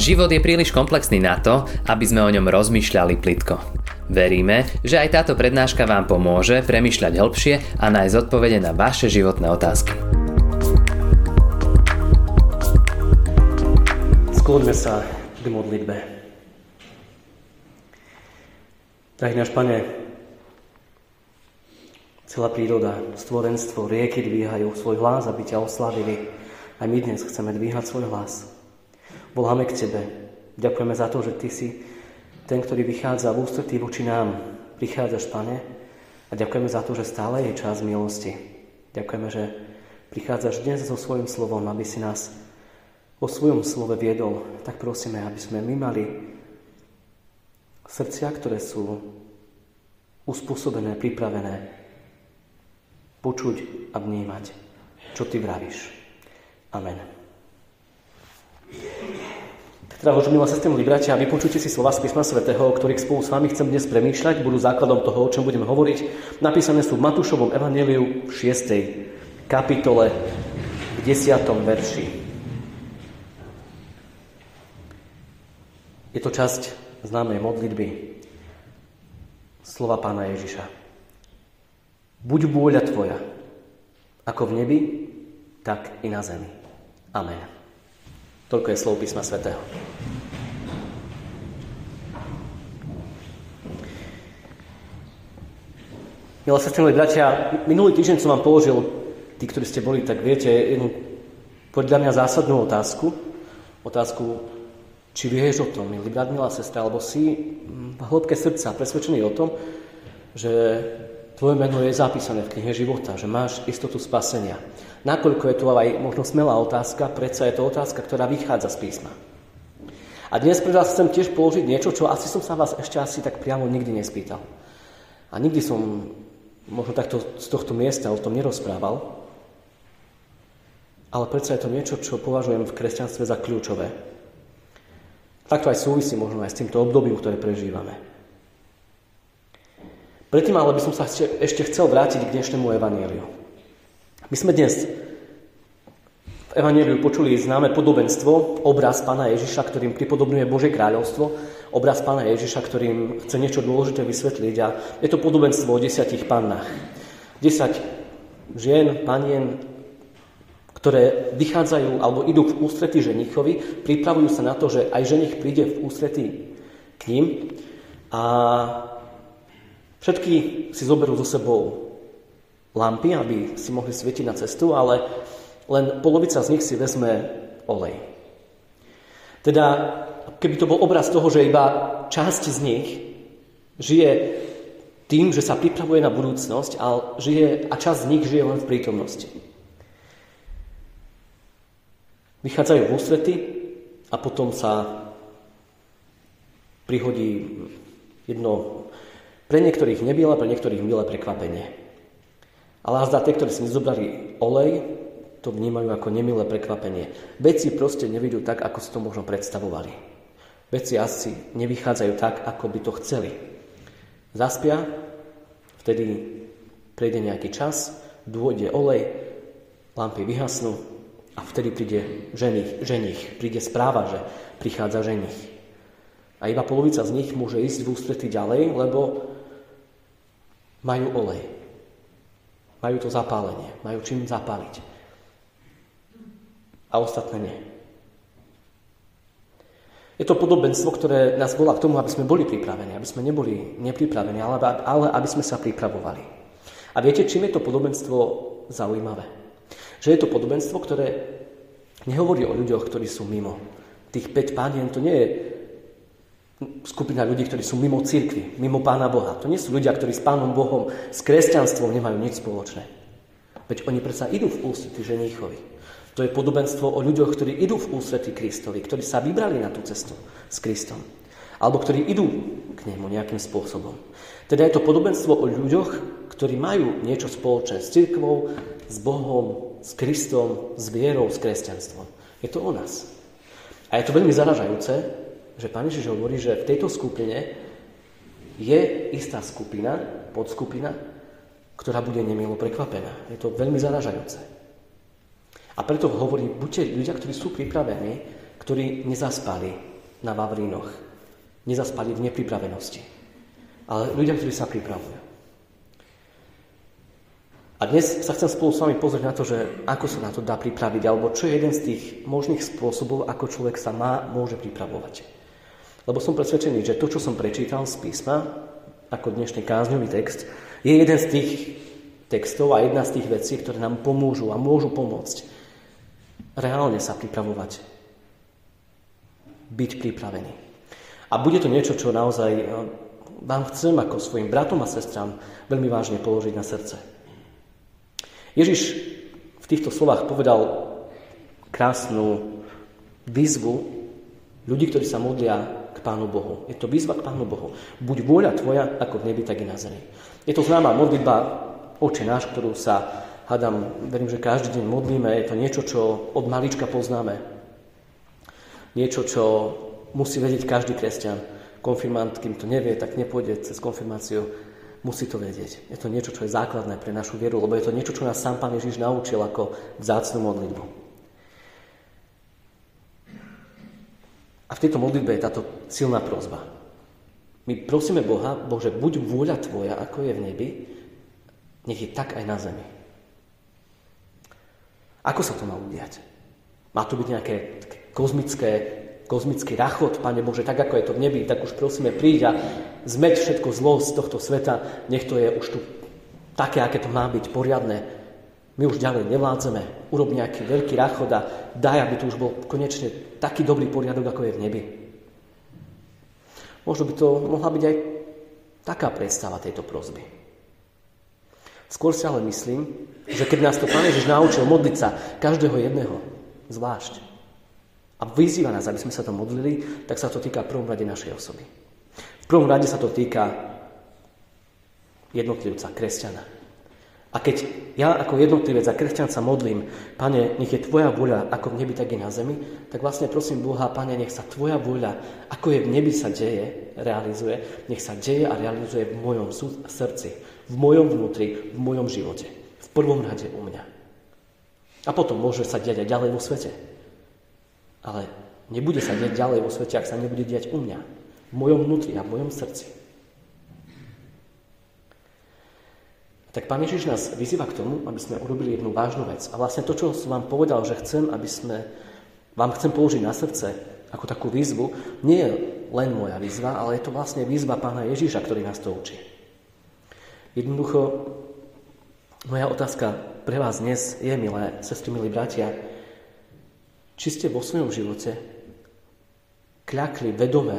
Život je príliš komplexný na to, aby sme o ňom rozmýšľali plitko. Veríme, že aj táto prednáška vám pomôže premýšľať hĺbšie a nájsť odpovede na vaše životné otázky. Skloňme sa k modlitbe. Drahý náš Pane, celá príroda, stvorenstvo, rieky dvíhajú svoj hlas, aby ťa oslavili. Aj my dnes chceme dvíhať svoj hlas. Voláme k Tebe. Ďakujeme za to, že Ty si ten, ktorý vychádza v ústretí voči nám. Prichádzaš, Pane, a ďakujeme za to, že stále je čas milosti. Ďakujeme, že prichádzaš dnes so svojím slovom, aby si nás o svojom slove viedol. Tak prosíme, aby sme my mali srdcia, ktoré sú uspôsobené, pripravené počuť a vnímať, čo Ty vravíš. Amen. Teda, milá sestry, milí bratia, vypočujte si slova z písma svätého, o ktorých spolu s vami chcem dnes premýšľať, budú základom toho, o čom budeme hovoriť. Napísané sú v Matúšovom evaneliu v 6. kapitole v 10. verši. Je to časť známej modlitby slova pána Ježiša. Buď vôľa tvoja, ako v nebi, tak i na zemi. Amen. Toľko je slov písma svätého. Milé sestry, milí bratia, minulý týždeň som vám položil, tí, ktorí ste boli, tak viete, jednu podľa mňa zásadnú otázku. Otázku, či vieš o tom, milý brat, milá sestra, alebo si v hĺbke srdca presvedčený o tom, že tvoje meno je zapísané v knihe života, že máš istotu spasenia. Nakoľko je tu aj možno smelá otázka, predsa je to otázka, ktorá vychádza z písma. A dnes pre vás chcem tiež položiť niečo, čo asi som sa vás ešte asi tak priamo nikdy nespýtal. A nikdy som možno takto z tohto miesta o tom nerozprával, ale predsa je to niečo, čo považujem v kresťanstve za kľúčové. Takto aj súvisí možno aj s týmto obdobím, ktoré prežívame. Predtým ale by som sa ešte chcel vrátiť k dnešnému evaníliu. My sme dnes v Evangeliu počuli známe podobenstvo, obraz pána Ježiša, ktorým pripodobňuje Bože kráľovstvo, obraz pána Ježiša, ktorým chce niečo dôležité vysvetliť a je to podobenstvo o desiatich pannách. Desať žien, panien, ktoré vychádzajú alebo idú v ústretí ženichovi, pripravujú sa na to, že aj ženich príde v ústretí k ním a všetky si zoberú so sebou lampy, aby si mohli svietiť na cestu, ale len polovica z nich si vezme olej. Teda, keby to bol obraz toho, že iba časť z nich žije tým, že sa pripravuje na budúcnosť a, žije, a časť z nich žije len v prítomnosti. Vychádzajú v ústrety a potom sa prihodí jedno pre niektorých nebilé, pre niektorých milé prekvapenie. Ale azda tie, ktorí si nezobrali olej, to vnímajú ako nemilé prekvapenie. Veci proste nevidú tak, ako si to možno predstavovali. Veci asi nevychádzajú tak, ako by to chceli. Zaspia, vtedy prejde nejaký čas, dôjde olej, lampy vyhasnú a vtedy príde ženich, ženich. Príde správa, že prichádza ženich. A iba polovica z nich môže ísť v ústrety ďalej, lebo majú olej. Majú to zapálenie, majú čím zapáliť. A ostatné nie. Je to podobenstvo, ktoré nás volá k tomu, aby sme boli pripravení, aby sme neboli nepripravení, ale, ale aby sme sa pripravovali. A viete, čím je to podobenstvo zaujímavé? Že je to podobenstvo, ktoré nehovorí o ľuďoch, ktorí sú mimo. Tých 5 pánien to nie je skupina ľudí, ktorí sú mimo cirkvi, mimo Pána Boha. To nie sú ľudia, ktorí s Pánom Bohom, s kresťanstvom nemajú nič spoločné. Veď oni predsa idú v ústrety ženíchovi. To je podobenstvo o ľuďoch, ktorí idú v ústrety Kristovi, ktorí sa vybrali na tú cestu s Kristom. Alebo ktorí idú k nemu nejakým spôsobom. Teda je to podobenstvo o ľuďoch, ktorí majú niečo spoločné s cirkvou, s Bohom, s Kristom, s vierou, s kresťanstvom. Je to o nás. A je to veľmi zaražajúce, že Pán Ježiš hovorí, že v tejto skupine je istá skupina, podskupina, ktorá bude nemilo prekvapená. Je to veľmi zaražajúce. A preto hovorí, buďte ľudia, ktorí sú pripravení ktorí nezaspali na Vavrínoch, nezaspali v nepripravenosti, ale ľudia, ktorí sa pripravujú. A dnes sa chcem spolu s vami pozrieť na to, že ako sa na to dá pripraviť, alebo čo je jeden z tých možných spôsobov, ako človek sa má, môže pripravovať. Lebo som presvedčený, že to, čo som prečítal z písma, ako dnešný kázňový text, je jeden z tých textov a jedna z tých vecí, ktoré nám pomôžu a môžu pomôcť reálne sa pripravovať. Byť pripravený. A bude to niečo, čo naozaj eh, vám chcem ako svojim bratom a sestram veľmi vážne položiť na srdce. Ježiš v týchto slovách povedal krásnu výzvu ľudí, ktorí sa modlia k Pánu Bohu. Je to výzva k Pánu Bohu. Buď vôľa tvoja, ako v nebi, tak i na zemi. Je to známa modlitba Oče náš, ktorú sa, hádam, verím, že každý deň modlíme. Je to niečo, čo od malička poznáme. Niečo, čo musí vedieť každý kresťan. Konfirmant, kým to nevie, tak nepôjde cez konfirmáciu musí to vedieť. Je to niečo, čo je základné pre našu vieru, lebo je to niečo, čo nás sám Pán Ježiš naučil ako vzácnú modlitbu. A v tejto modlitbe je táto silná prozba. My prosíme Boha, Bože, buď vôľa Tvoja, ako je v nebi, nech je tak aj na zemi. Ako sa to má udiať? Má to byť nejaké kozmické kozmický rachot, Pane Bože, tak ako je to v nebi, tak už prosíme príď a zmeť všetko zlo z tohto sveta, nech to je už tu také, aké to má byť, poriadne. My už ďalej nevládzeme, urob nejaký veľký rachot a daj, aby tu už bol konečne taký dobrý poriadok, ako je v nebi. Možno by to mohla byť aj taká predstava tejto prozby. Skôr si ale myslím, že keď nás to Pán Ježiš naučil modliť sa každého jedného zvlášť, a vyzýva nás, aby sme sa to modlili, tak sa to týka v prvom rade našej osoby. V prvom rade sa to týka jednotlivca, kresťana. A keď ja ako jednotlivec a kresťan sa modlím, Pane, nech je Tvoja vôľa ako v nebi, tak i na zemi, tak vlastne prosím Boha, Pane, nech sa Tvoja vôľa, ako je v nebi sa deje, realizuje, nech sa deje a realizuje v mojom srdci, v mojom vnútri, v mojom živote. V prvom rade u mňa. A potom môže sa diať aj ďalej vo svete. Ale nebude sa diať ďalej vo svete, ak sa nebude diať u mňa, v mojom vnútri a v mojom srdci. Tak Pán Ježiš nás vyzýva k tomu, aby sme urobili jednu vážnu vec. A vlastne to, čo som vám povedal, že chcem, aby sme, vám chcem položiť na srdce ako takú výzvu, nie je len moja výzva, ale je to vlastne výzva Pána Ježiša, ktorý nás to učí. Jednoducho, moja otázka pre vás dnes je, milé sestry, milí bratia, či ste vo svojom živote kľakli vedome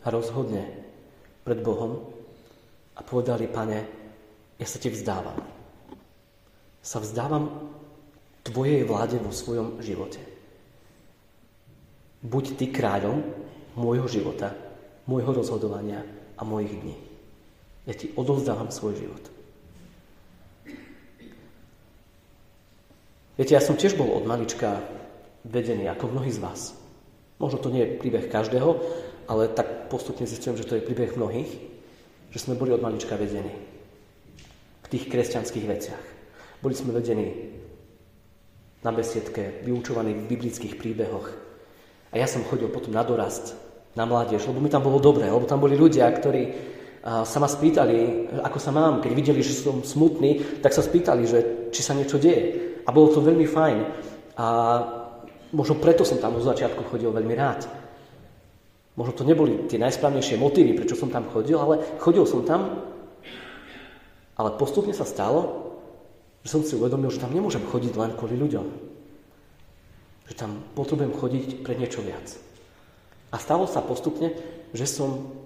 a rozhodne pred Bohom a povedali, pane, ja sa ti vzdávam. Sa vzdávam tvojej vláde vo svojom živote. Buď ty kráľom môjho života, môjho rozhodovania a mojich dní. Ja ti odovzdávam svoj život. Viete, ja som tiež bol od malička vedení, ako mnohí z vás. Možno to nie je príbeh každého, ale tak postupne zistujem, že to je príbeh mnohých, že sme boli od malička vedení v tých kresťanských veciach. Boli sme vedení na besiedke, vyučovaní v biblických príbehoch. A ja som chodil potom na dorast, na mládež, lebo mi tam bolo dobré, lebo tam boli ľudia, ktorí sa ma spýtali, ako sa mám. Keď videli, že som smutný, tak sa spýtali, že či sa niečo deje. A bolo to veľmi fajn. A Možno preto som tam od začiatku chodil veľmi rád. Možno to neboli tie najsprávnejšie motívy, prečo som tam chodil, ale chodil som tam, ale postupne sa stalo, že som si uvedomil, že tam nemôžem chodiť len kvôli ľuďom. Že tam potrebujem chodiť pre niečo viac. A stalo sa postupne, že som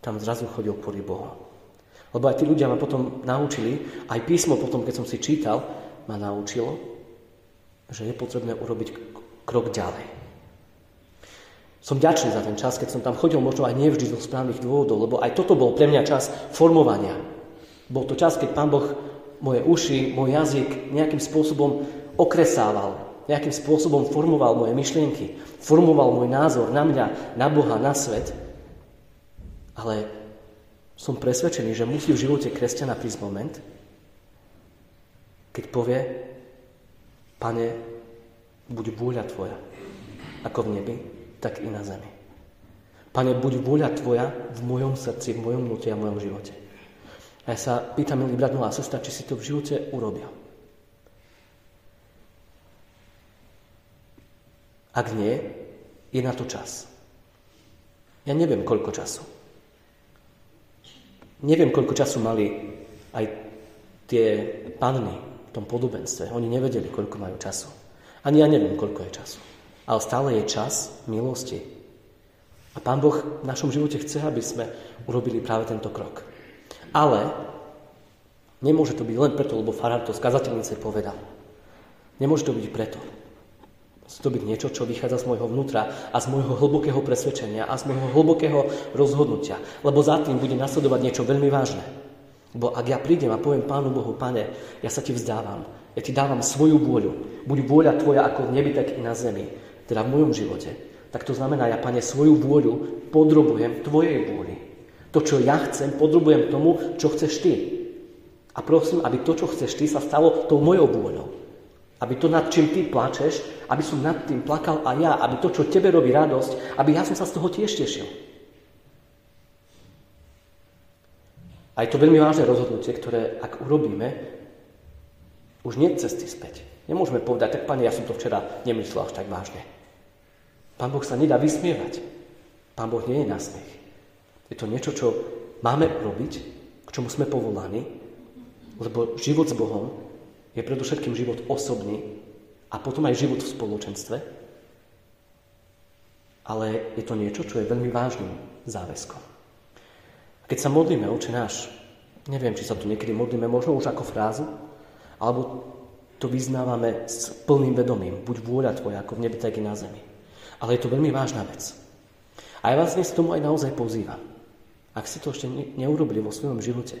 tam zrazu chodil kvôli Bohu. Lebo aj tí ľudia ma potom naučili, aj písmo potom, keď som si čítal, ma naučilo, že je potrebné urobiť krok ďalej. Som ďačný za ten čas, keď som tam chodil, možno aj nevždy zo správnych dôvodov, lebo aj toto bol pre mňa čas formovania. Bol to čas, keď Pán Boh moje uši, môj jazyk nejakým spôsobom okresával, nejakým spôsobom formoval moje myšlienky, formoval môj názor na mňa, na Boha, na svet. Ale som presvedčený, že musí v živote kresťana prísť moment, keď povie, pane, buď vôľa Tvoja. ako v nebi, tak i na zemi. Pane, buď vôľa Tvoja v mojom srdci, v mojom vnútri a v mojom živote. A ja sa pýtam, milý brat, milá sestra, či si to v živote urobil. Ak nie, je na to čas. Ja neviem, koľko času. Neviem, koľko času mali aj tie panny v tom podobenstve. Oni nevedeli, koľko majú času. Ani ja neviem, koľko je času. Ale stále je čas milosti. A Pán Boh v našom živote chce, aby sme urobili práve tento krok. Ale nemôže to byť len preto, lebo farár to z kazateľnice povedal. Nemôže to byť preto. Byť niečo, čo vychádza z môjho vnútra a z môjho hlbokého presvedčenia a z môjho hlbokého rozhodnutia. Lebo za tým bude nasledovať niečo veľmi vážne. Lebo ak ja prídem a poviem Pánu Bohu, Pane, ja sa ti vzdávam, ja ti dávam svoju vôľu, buď vôľa tvoja ako v nebi, tak i na zemi, teda v mojom živote, tak to znamená, ja, Pane, svoju vôľu podrobujem tvojej vôli. To, čo ja chcem, podrobujem tomu, čo chceš ty. A prosím, aby to, čo chceš ty, sa stalo tou mojou vôľou. Aby to, nad čím ty plačeš, aby som nad tým plakal a ja. Aby to, čo tebe robí radosť, aby ja som sa z toho tiež tešil. A je to veľmi vážne rozhodnutie, ktoré ak urobíme, už nie cesty späť. Nemôžeme povedať, tak pane, ja som to včera nemyslel až tak vážne. Pán Boh sa nedá vysmievať. Pán Boh nie je na smiech. Je to niečo, čo máme robiť, k čomu sme povolaní, lebo život s Bohom je predovšetkým život osobný a potom aj život v spoločenstve, ale je to niečo, čo je veľmi vážnym záväzkom. Keď sa modlíme, oče náš, neviem, či sa tu niekedy modlíme možno už ako frázu, alebo to vyznávame s plným vedomím, buď vôľa tvoja, ako v nebi, tak i na zemi. Ale je to veľmi vážna vec. A ja vás dnes tomu aj naozaj pozývam. Ak ste to ešte neurobili vo svojom živote,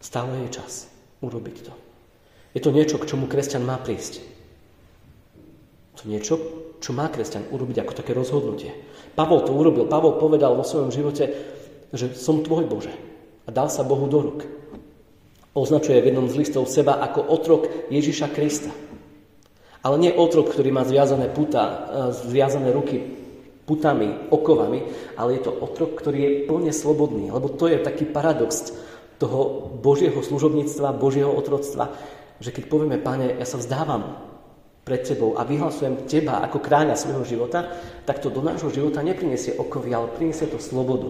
stále je čas urobiť to. Je to niečo, k čomu kresťan má prísť. To niečo, čo má kresťan urobiť ako také rozhodnutie. Pavol to urobil. Pavol povedal vo svojom živote, že som tvoj Bože. A dal sa Bohu do ruk. Označuje v jednom z listov seba ako otrok Ježiša Krista. Ale nie otrok, ktorý má zviazané puta, e, zviazané ruky putami, okovami, ale je to otrok, ktorý je plne slobodný. Lebo to je taký paradox toho Božieho služobníctva, Božieho otroctva, že keď povieme, Pane, ja sa vzdávam pred Tebou a vyhlasujem Teba ako kráľa svojho života, tak to do nášho života nepriniesie okovy, ale priniesie to slobodu.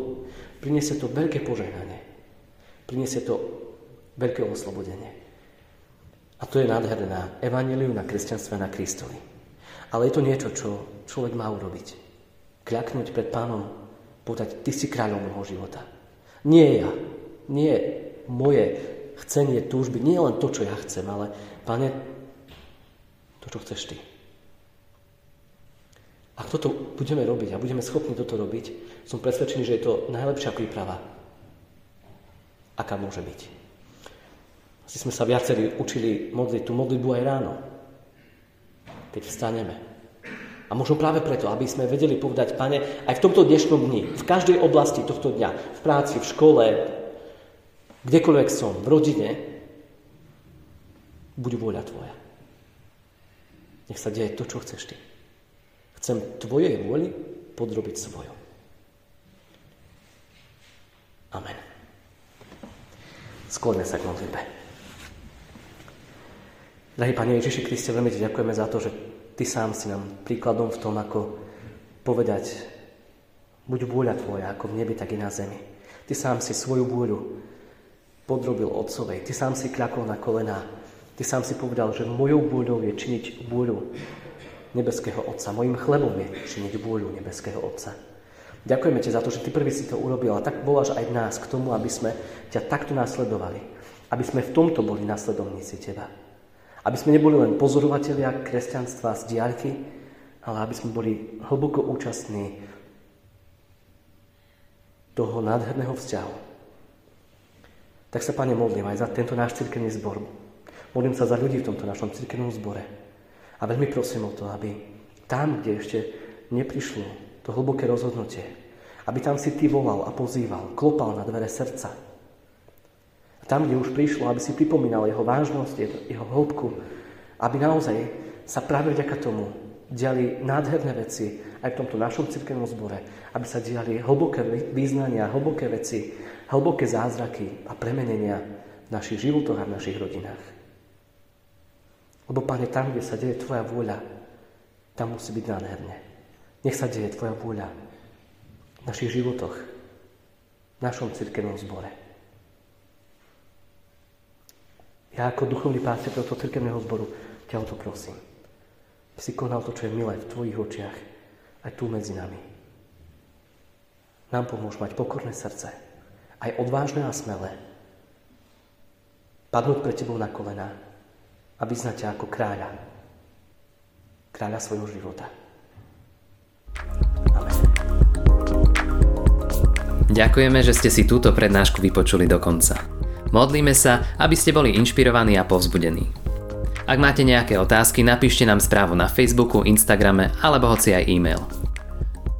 Priniesie to veľké požehnanie. Priniesie to veľké oslobodenie. A to je nádherné na evaníliu, na kresťanstve, na Kristovi. Ale je to niečo, čo človek má urobiť. Kľaknúť pred pánom, povedať, ty si kráľom môjho života. Nie ja, nie moje chcenie, túžby, nie len to, čo ja chcem, ale Pane, to, čo chceš Ty. Ak toto budeme robiť a budeme schopní toto robiť, som presvedčený, že je to najlepšia príprava, aká môže byť. Asi sme sa viacerí učili modliť tú modlitbu aj ráno, keď vstaneme. A možno práve preto, aby sme vedeli povedať, Pane, aj v tomto dnešnom dni, v každej oblasti tohto dňa, v práci, v škole, Kdekoľvek som, v rodine, buď vôľa Tvoja. Nech sa deje to, čo chceš Ty. Chcem Tvojej vôli podrobiť svoju. Amen. Skloňme sa k modlitbe. Drahý Pane Ježiši Kriste, veľmi Ti ďakujeme za to, že Ty sám si nám príkladom v tom, ako povedať, buď vôľa Tvoja, ako v nebi, tak i na zemi. Ty sám si svoju vôľu podrobil otcovej. Ty sám si kľakol na kolená. Ty sám si povedal, že mojou vôľou je činiť vôľu nebeského Otca. Mojím chlebom je činiť vôľu nebeského Otca. Ďakujeme ti za to, že ty prvý si to urobil a tak voláš aj nás k tomu, aby sme ťa takto nasledovali. Aby sme v tomto boli nasledovníci teba. Aby sme neboli len pozorovatelia kresťanstva z diaľky, ale aby sme boli hlboko účastní toho nádherného vzťahu, tak sa, Pane, modlím aj za tento náš cirkevný zbor. Modlím sa za ľudí v tomto našom cirkevnom zbore. A veľmi prosím o to, aby tam, kde ešte neprišlo to hlboké rozhodnutie, aby tam si Ty volal a pozýval, klopal na dvere srdca. A tam, kde už prišlo, aby si pripomínal jeho vážnosť, jeho hĺbku, aby naozaj sa práve vďaka tomu diali nádherné veci aj v tomto našom cirkevnom zbore, aby sa diali hlboké význania, hlboké veci, hlboké zázraky a premenenia v našich životoch a v našich rodinách. Lebo, Pane, tam, kde sa deje Tvoja vôľa, tam musí byť nádherné. Nech sa deje Tvoja vôľa v našich životoch, v našom cirkevnom zbore. Ja ako duchovný páster tohto cirkevného zboru ťa o to prosím si konal to, čo je milé v tvojich očiach, aj tu medzi nami. Nám pomôž mať pokorné srdce, aj odvážne a smelé, padnúť pre tebou na kolená a vyznať ťa ako kráľa, kráľa svojho života. Amen. Ďakujeme, že ste si túto prednášku vypočuli do konca. Modlíme sa, aby ste boli inšpirovaní a povzbudení. Ak máte nejaké otázky, napíšte nám správu na Facebooku, Instagrame alebo hoci aj e-mail.